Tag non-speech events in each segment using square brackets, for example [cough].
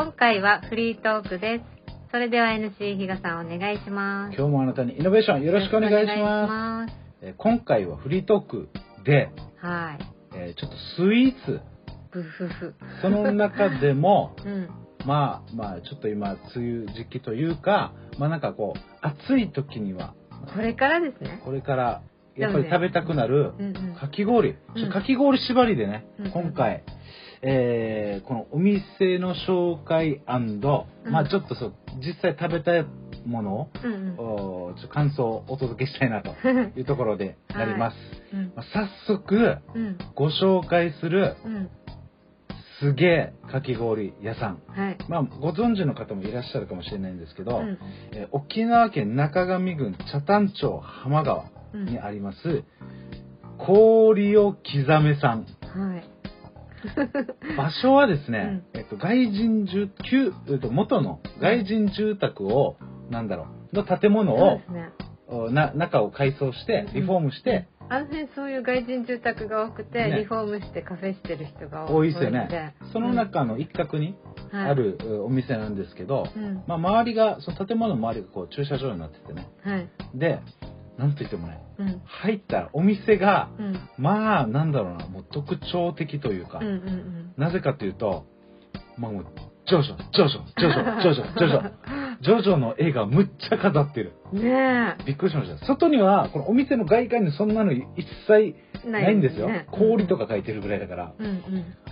今回はフリートークです。それでは NC 比嘉さんお願いします。今日もあなたにイノベーションよろしくお願いします。す。えー今回はフリートークで、はい。えーちょっとスイーツ、ブフフ。その中でも、[laughs] うん。まあまあちょっと今梅雨時期というか、まあなんかこう暑い時にはこれからですね。これからやっぱり食べたくなるうんうん。かき氷、ちょかき氷縛りでね、うん今回、えーこのお店の紹介まあちょっとそう実際食べたいものを、うんうん。おちょ感想をお届けしたいなと [laughs] いうところでなります。うん。まあ早速うん。ご紹介するうん。すげえかき氷屋さん。はい。まあご存知の方もいらっしゃるかもしれないんですけど、うん。えー沖縄県中上郡北谷町浜川うん。にあります、氷を刻めさん。はい。場所はですね、えっと、外人住、旧、えっと、元の外人住宅を、なんだろう、の建物をね。おな中を改装して、リフォームして、あの辺そういう外人住宅が多くて、ねリフォームしてカフェしてる人が多いですよね。その中の一角にあるうお店なんですけど、うん。まあ、周りが、その建物の周りがこう駐車場になっててね。はい。で、なんといってもね、うん。入ったらお店が、うん。まあ、なんだろうな、もう特徴的というか、うんうんうん。なぜかというと、まあもう、ジョジョ、ジョジョ、ジョ [laughs] ジョ、ジョの絵がむっちゃ飾ってる。ねびっくりしました。外には、このお店の外観にそんなの一切え。ないんですよ。ね氷とか書いてるぐらいだから、うんうん。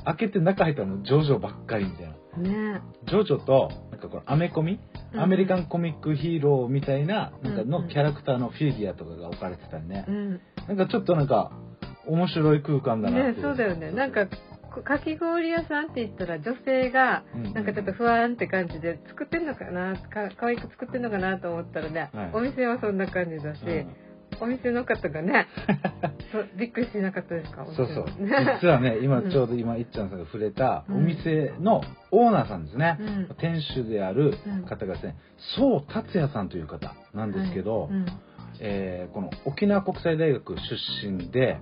開けて中入ったらもうジョジョばっかりみたいな。ねジョジョと、なんかこのアメコミ、うんアメリカンコミックヒーローみたいな、なんかのキャラクターのフィギュアとかが置かれてたりねえ。う。ん。なんかちょっとなんか、面白い空間だなってそうだよね。なんか、こかき氷屋さんって言ったら女性がうん。なんかちょっと不安って感じで作ってんのかなか可愛く作ってんのかなと思ったらね、はい。お店はそんな感じだし、うん。お店の方がね [laughs] びっくりしなかったですかそうそう。実はね、今うん。ちょうど今、いっちゃんさんが触れたうん。お店のオーナーさんですね。うん。店主であるうん方がですね、宋達也さんという方なんですけど、うん。えーこの沖縄国際大学出身で、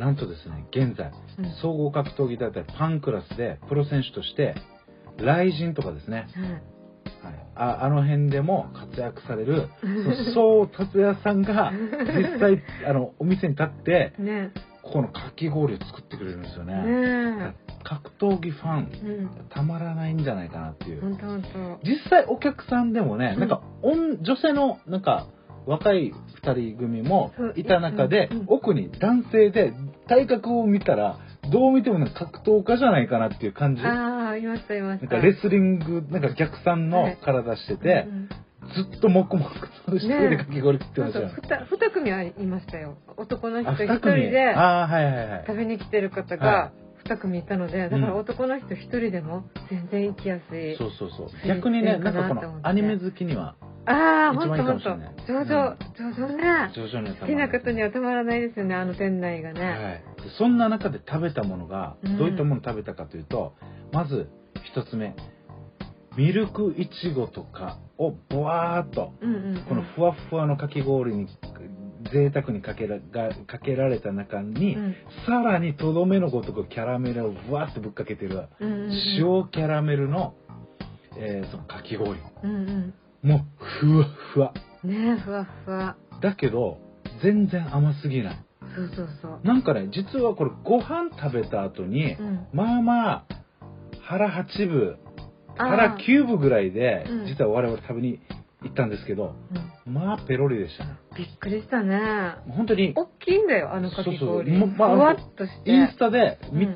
なんとですね、現在、うん。総合格闘技大会パンクラスでプロ選手として、雷神とかですね、はい。はい、ああの辺でも活躍される、[laughs] うんその宋達也さんが実際、あの、お店に立って、ね。ここのかき氷を作ってくれるんですよね。ね。格闘技ファン、うん。たまらないんじゃないかなっていう。本当本当実際お客さんでもね、うん。なんか、女女性の、なんか、若い二人組もいた中で、うんうん。奥に男性で、体格を見たら、どう見てもなんか格闘家じゃないかなっていう感じ。なああいましたいましたんかレスリング、なんか逆算のはい体してて、うんずっと黙々としてねでかき氷食ってそうましたよ。ふた二組ありましたよ男の人あ、一人。でああ、はいはいはい。食べに来てる方はが2組いたので、だからうん男の人1人でも全然行きやすい。そうそうそうい逆にねいいなんかこかなと思ってのアニメ好きにはああ、ほんとほんと。上々、上々ね。徐々に好きな方にはたまらないですよね、あの店内がね。はい、でそんな中で食べたものがうん。どういったものを食べたかというと、まず一つ目。ミルクいちごとかをボワーっとうんうんうん。このふわふわのかき氷に贅沢にかけらがかけられた中に、うん。さらにとどめのごとくキャラメルをぶわーってぶっかけてるうんうんうん。塩キャラメルの、えーそのかき氷。うんもうふわふわうん。ねえ、ふわふわ。だけど全然甘すぎないそうそうそう。なんかね実はこれご飯食べた後に、うん。まあまあ腹8分腹9分ぐらいで、うん実は我々食べに行ったんですけどうんまあペロリでしたねびっくりしたね。本当に大きいんだよ、あのかき氷。そうそうもまあふわっとして。インスタでみ、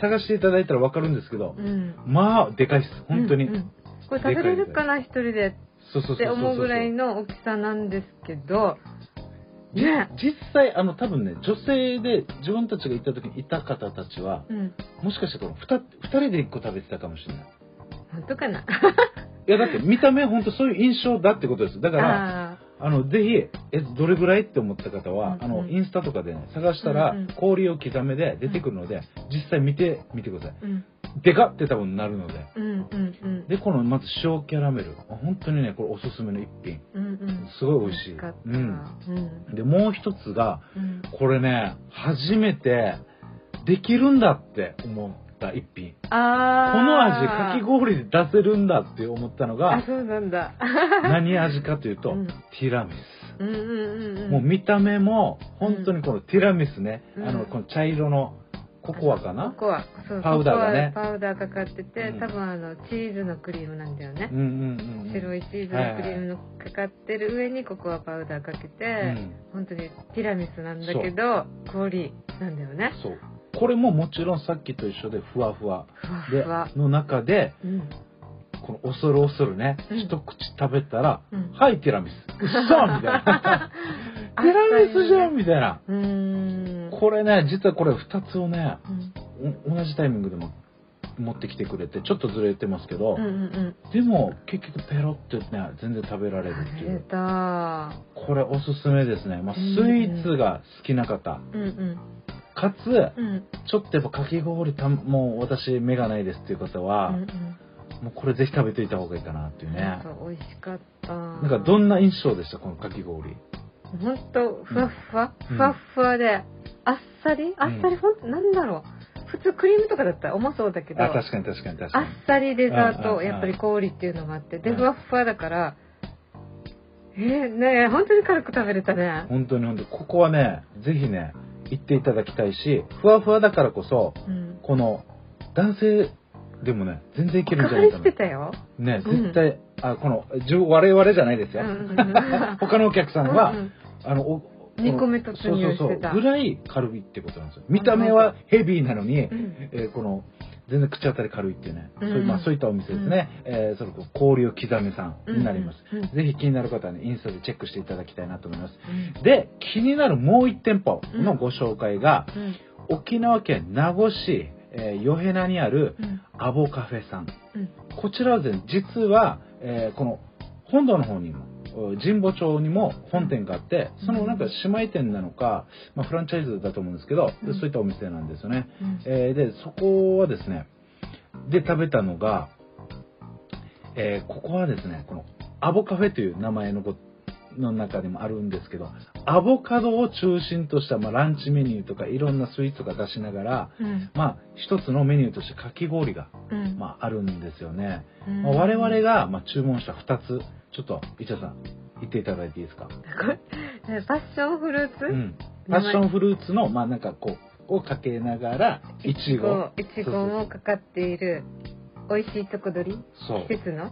探していただいたら分かるんですけど、うん。まあでかいです本当に、うんうんこれ食べれるかな、一人でそうそうそうそうって思うぐらいの大きさなんですけど、ね実際あの多分ね女性で自分たちが行った時にいた方たちはうん。もしかしてこの 2, 二人で1個食べてたかもしれない。本当かな？いやだって見た目本当そういう印象だってことです。だからああのぜひえどれぐらいって思った方は、うんうん。あのインスタとかで、ね、探したら、うんうん。氷を刻めで出てくるので、実際見てみてください。ーうん。でかって多分なるのでうんうんうん。でこのまず塩キャラメル本当にねこれおすすめの一品うんうん。すごい美味しい。でもう一つがうん。これね初めてできるんだって思った一品。あこの味、ーかき氷で出せるんだって思ったのあ、が、そうなんだ。[laughs] 何味かというと、うんティラミス。うんうんうんうん。もう見た目も、本当にこのティラミスね、うんあの、この茶色のココアかな？ココア。そうパウダーがねパウダーかかってて、うん多分あの、チーズのクリームなんだよねうん。うんうんうん。白いチーズのクリームのかかってる上にココアパウダーかけて、うん本当にティラミスなんだけど、氷なんだよね。そう。これももちろんさっきと一緒でふわふわ。ふわでふわ。、の中で、うん。この恐る恐るね、うん一口食べたら、うんはい、ティラミス。うっそみたいな。[laughs] ティラミスじゃんみたいな。うーん。これね、実はこれ二つをね、うんお同じタイミングでも持ってきてくれて、ちょっとずれてますけど、うんうんうん。でも結局ペロってね、全然食べられるっていう。たこれおすすめですね。まあ、スうんイーツが好きな方。うんうん。かつ、うん。ちょっとやっぱかき氷たもう私目がないですっていう方は、うんうん。もうこれぜひ食べといた方がいいかなっていうね。美味しかった。ななんかどんな印象でしたこのかき氷？ほんと、ふわっふわ、うんふわっふわで、あっさり？あっさり、ほんと、なんだろう？普通クリームとかだったら重そうだけど、あ、確かに確かに確かあっに。さりデザーうんうんト、うんやっぱり氷っていうのがあって、で、うんふわっふわだから、えー、ねえ、本当に軽く食べれたね。本当に本当にここはね、ぜひね、行っていただきたいし、ふわふわだからこそ、うん。この男性でもね、全然いけるんじゃないかな。てたよ。ね、うん絶対、あ、この、自分我々じゃないですよ。うんうんうん [laughs] 他のお客さんは、うんうんあの、お二個目突入してたそうそうそう。ぐらい軽いってことなんですよ。見た目はヘビーなのに、うんえーこの、全然口当たり軽いっていうね、うんそういうまあ、そういったお店ですね。えーそれこそ氷を刻めさんになります。うんうんぜひ気になる方はね、インスタでチェックしていただきたいなと思います。うんで、気になるもう一店舗のご紹介が、うん沖縄県名護市、えー、ヨヘナにあるうんアボカフェさん。うんこちらはね、実は、えーこの本土の方にも、お神保町にも本店があって、そのなんか姉妹店なのか、まあ、フランチャイズだと思うんですけど、でうん。そういったお店なんですよね。うん。えーで、そこはですね、で食べたのが、えーここはですね、このアボカフェという名前のごの中でもあるんですけど、アボカドを中心とした、まあ、ランチメニューとかいろんなスイーツとか出しながら、うんまあ、一つのメニューとしてかき氷が、うんまあ、あるんですよね。うんまあ、我々が、まあ、注文した2つ、ちょっと、イチャさん、言っていただいていいですか？パッションフルーツ、うん。パッションフルーツの、まあ、なんかこう、をかけながら、いちご。いちごもかかっている美味しいとこ取り。季節の？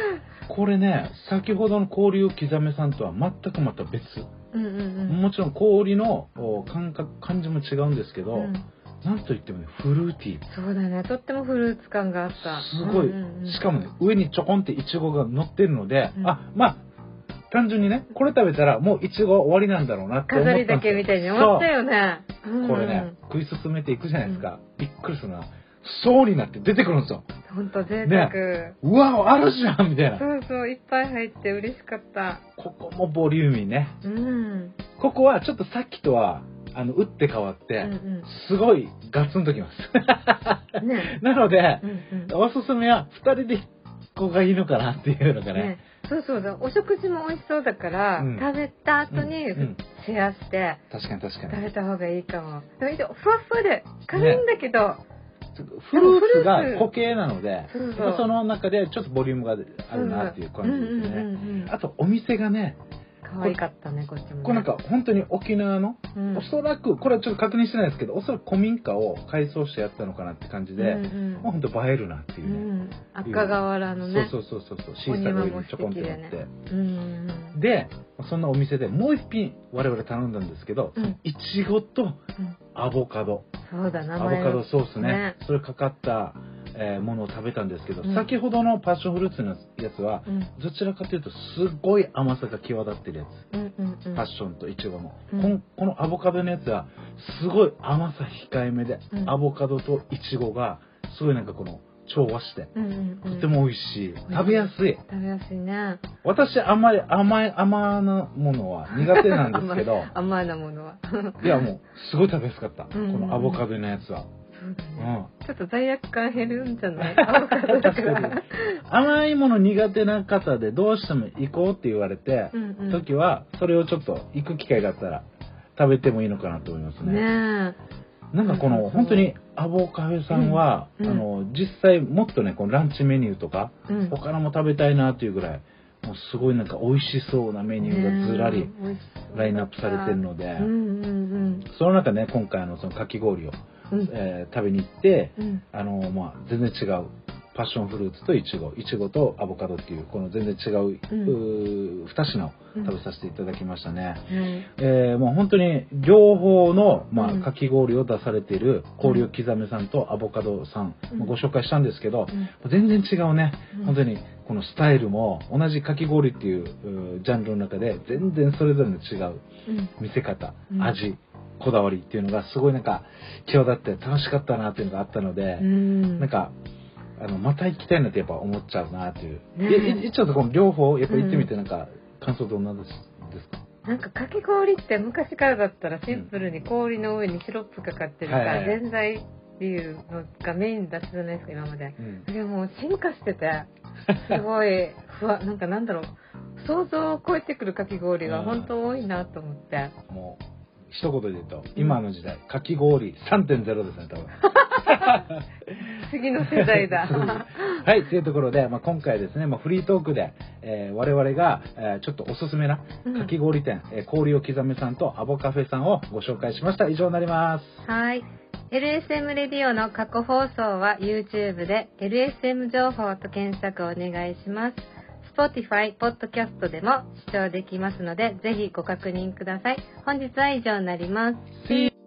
[laughs] これね、先ほどの氷を刻めさんとは全くまた別。うんうんうん。もちろん氷のお感覚、感じも違うんですけど、うん。なんといってもね、フルーティー。そうだね。とってもフルーツ感があった。すごい、うんうんうん。しかもね、上にちょこんってイチゴが乗ってるので、うん。あ、まあ、単純にね、これ食べたらもうイチゴ終わりなんだろうなって思った飾りだけみたいに思ったよね。そう。これね、食い進めていくじゃないですか。びっくりするな。層になって出てくるんですよ。ほんと贅沢、うわ、あるじゃんみたいな。そうそういっぱい入って嬉しかったここもボリューミーね。うんここはちょっとさっきとは、あの、打って変わって、うんすごいガツンときます。うんね [laughs] なのでう、んうんおすすめは2人でここがいいのかなっていうのがね。ねそうそうだお食事も美味しそうだから、うん食べた後にうんうんシェアして確かに確か食に。べた方がいいかもでもふわっふわで軽いんだけど、フルーツが固形なので、その中でちょっとボリュームがあるなっていう感じですね。あとお店がね、可愛かったねこっちも、ね、これなんか本当に沖縄の、うん。おそらく、これはちょっと確認してないですけど、おそらく古民家を改装してやったのかなって感じで、うんうん。まあ本当映えるなっていううね。ん、赤瓦のね。そうそうそうそう、シーサーがちょこんって乗って。ね。うんうんで、そんなお店でもう一品我々頼んだんですけど、うん。いちごとうん。アボカド、そうだ名アボ前カドソースね、ね。それかかった、えーものを食べたんですけど、うん。先ほどのパッションフルーツのやつは、うん。どちらかというとすっごい甘さが際立ってるやつ。うんうんうん。パッションとイチゴの、うん。このこのアボカドのやつはすごい甘さ控えめで、うん。アボカドとイチゴがすごいなんかこの調和してうんうんうん。とても美味しい、食べやすい。食べやすいね私あんまり甘い甘なものは苦手なんですけど。[laughs] 甘いなものは。いやもうすごい食べやすかった、うん。このアボカドのやつは、そうん、ちょっと罪悪感減るんじゃない甘いもの苦手な方でどうしても行こうって言われて、うんうん。時はそれをちょっと行く機会があったら食べてもいいのかなと思いますね。ねえ。なんかこの、うん本当にアボカフェさんは、うんあの、実際もっとね、このランチメニューとか、うん。他のも食べたいなっていうぐらい、もうすごいなんか美味しそうなメニューがずらりラインナップされてるので、うんうんその中ね、今回あのそのかき氷を、うん。うんえー食べに行って、うん。あの、まあ、全然違う。パッションフルーツとイチゴ、イチゴとアボカドっていう、この全然違う、うん。うー二品を食べさせていただきましたね。はい。えーもう本当に両方の、まあ、うん。かき氷を出されている氷を刻めさんとアボカドさん、ご紹介したんですけど、うん。全然違うね、うん。本当にこのスタイルも同じかき氷っていうジャンルの中で全然それぞれの違ううん。見せ方、うん。味こだわりっていうのがすごいなんか際立って楽しかったなっていうのがあったので、うん。なんかあのまた行きたいなってやっぱ思っちゃうなっていう、ねいい一応この両方やっぱ行ってみてなんか感想どんなですですか、なんかかき氷って昔からだったらシンプルに氷の上にシロップかかってるか、はいはい。はいっていうのがメインだったじゃないですか今まで。うん。でも進化してて [laughs] すごいふわなんかなんだろう想像を超えてくるかき氷が本当多いなと思って。もう一言で言うと、今の時代かき氷3.0ですね多分 [laughs] 次の世代だ [laughs] はい、というところで、まあ、今回ですね、まあ、フリートークで、えー我々が、えーちょっとおすすめなうんかき氷店、えー氷を刻めさんとアボカフェさんをご紹介しました。以上になります。はい。LSM レディオの過去放送は YouTube で LSM 情報と検索をお願いします。Spotify、Podcast でも視聴できますので、ぜひご確認ください。本日は以上になります。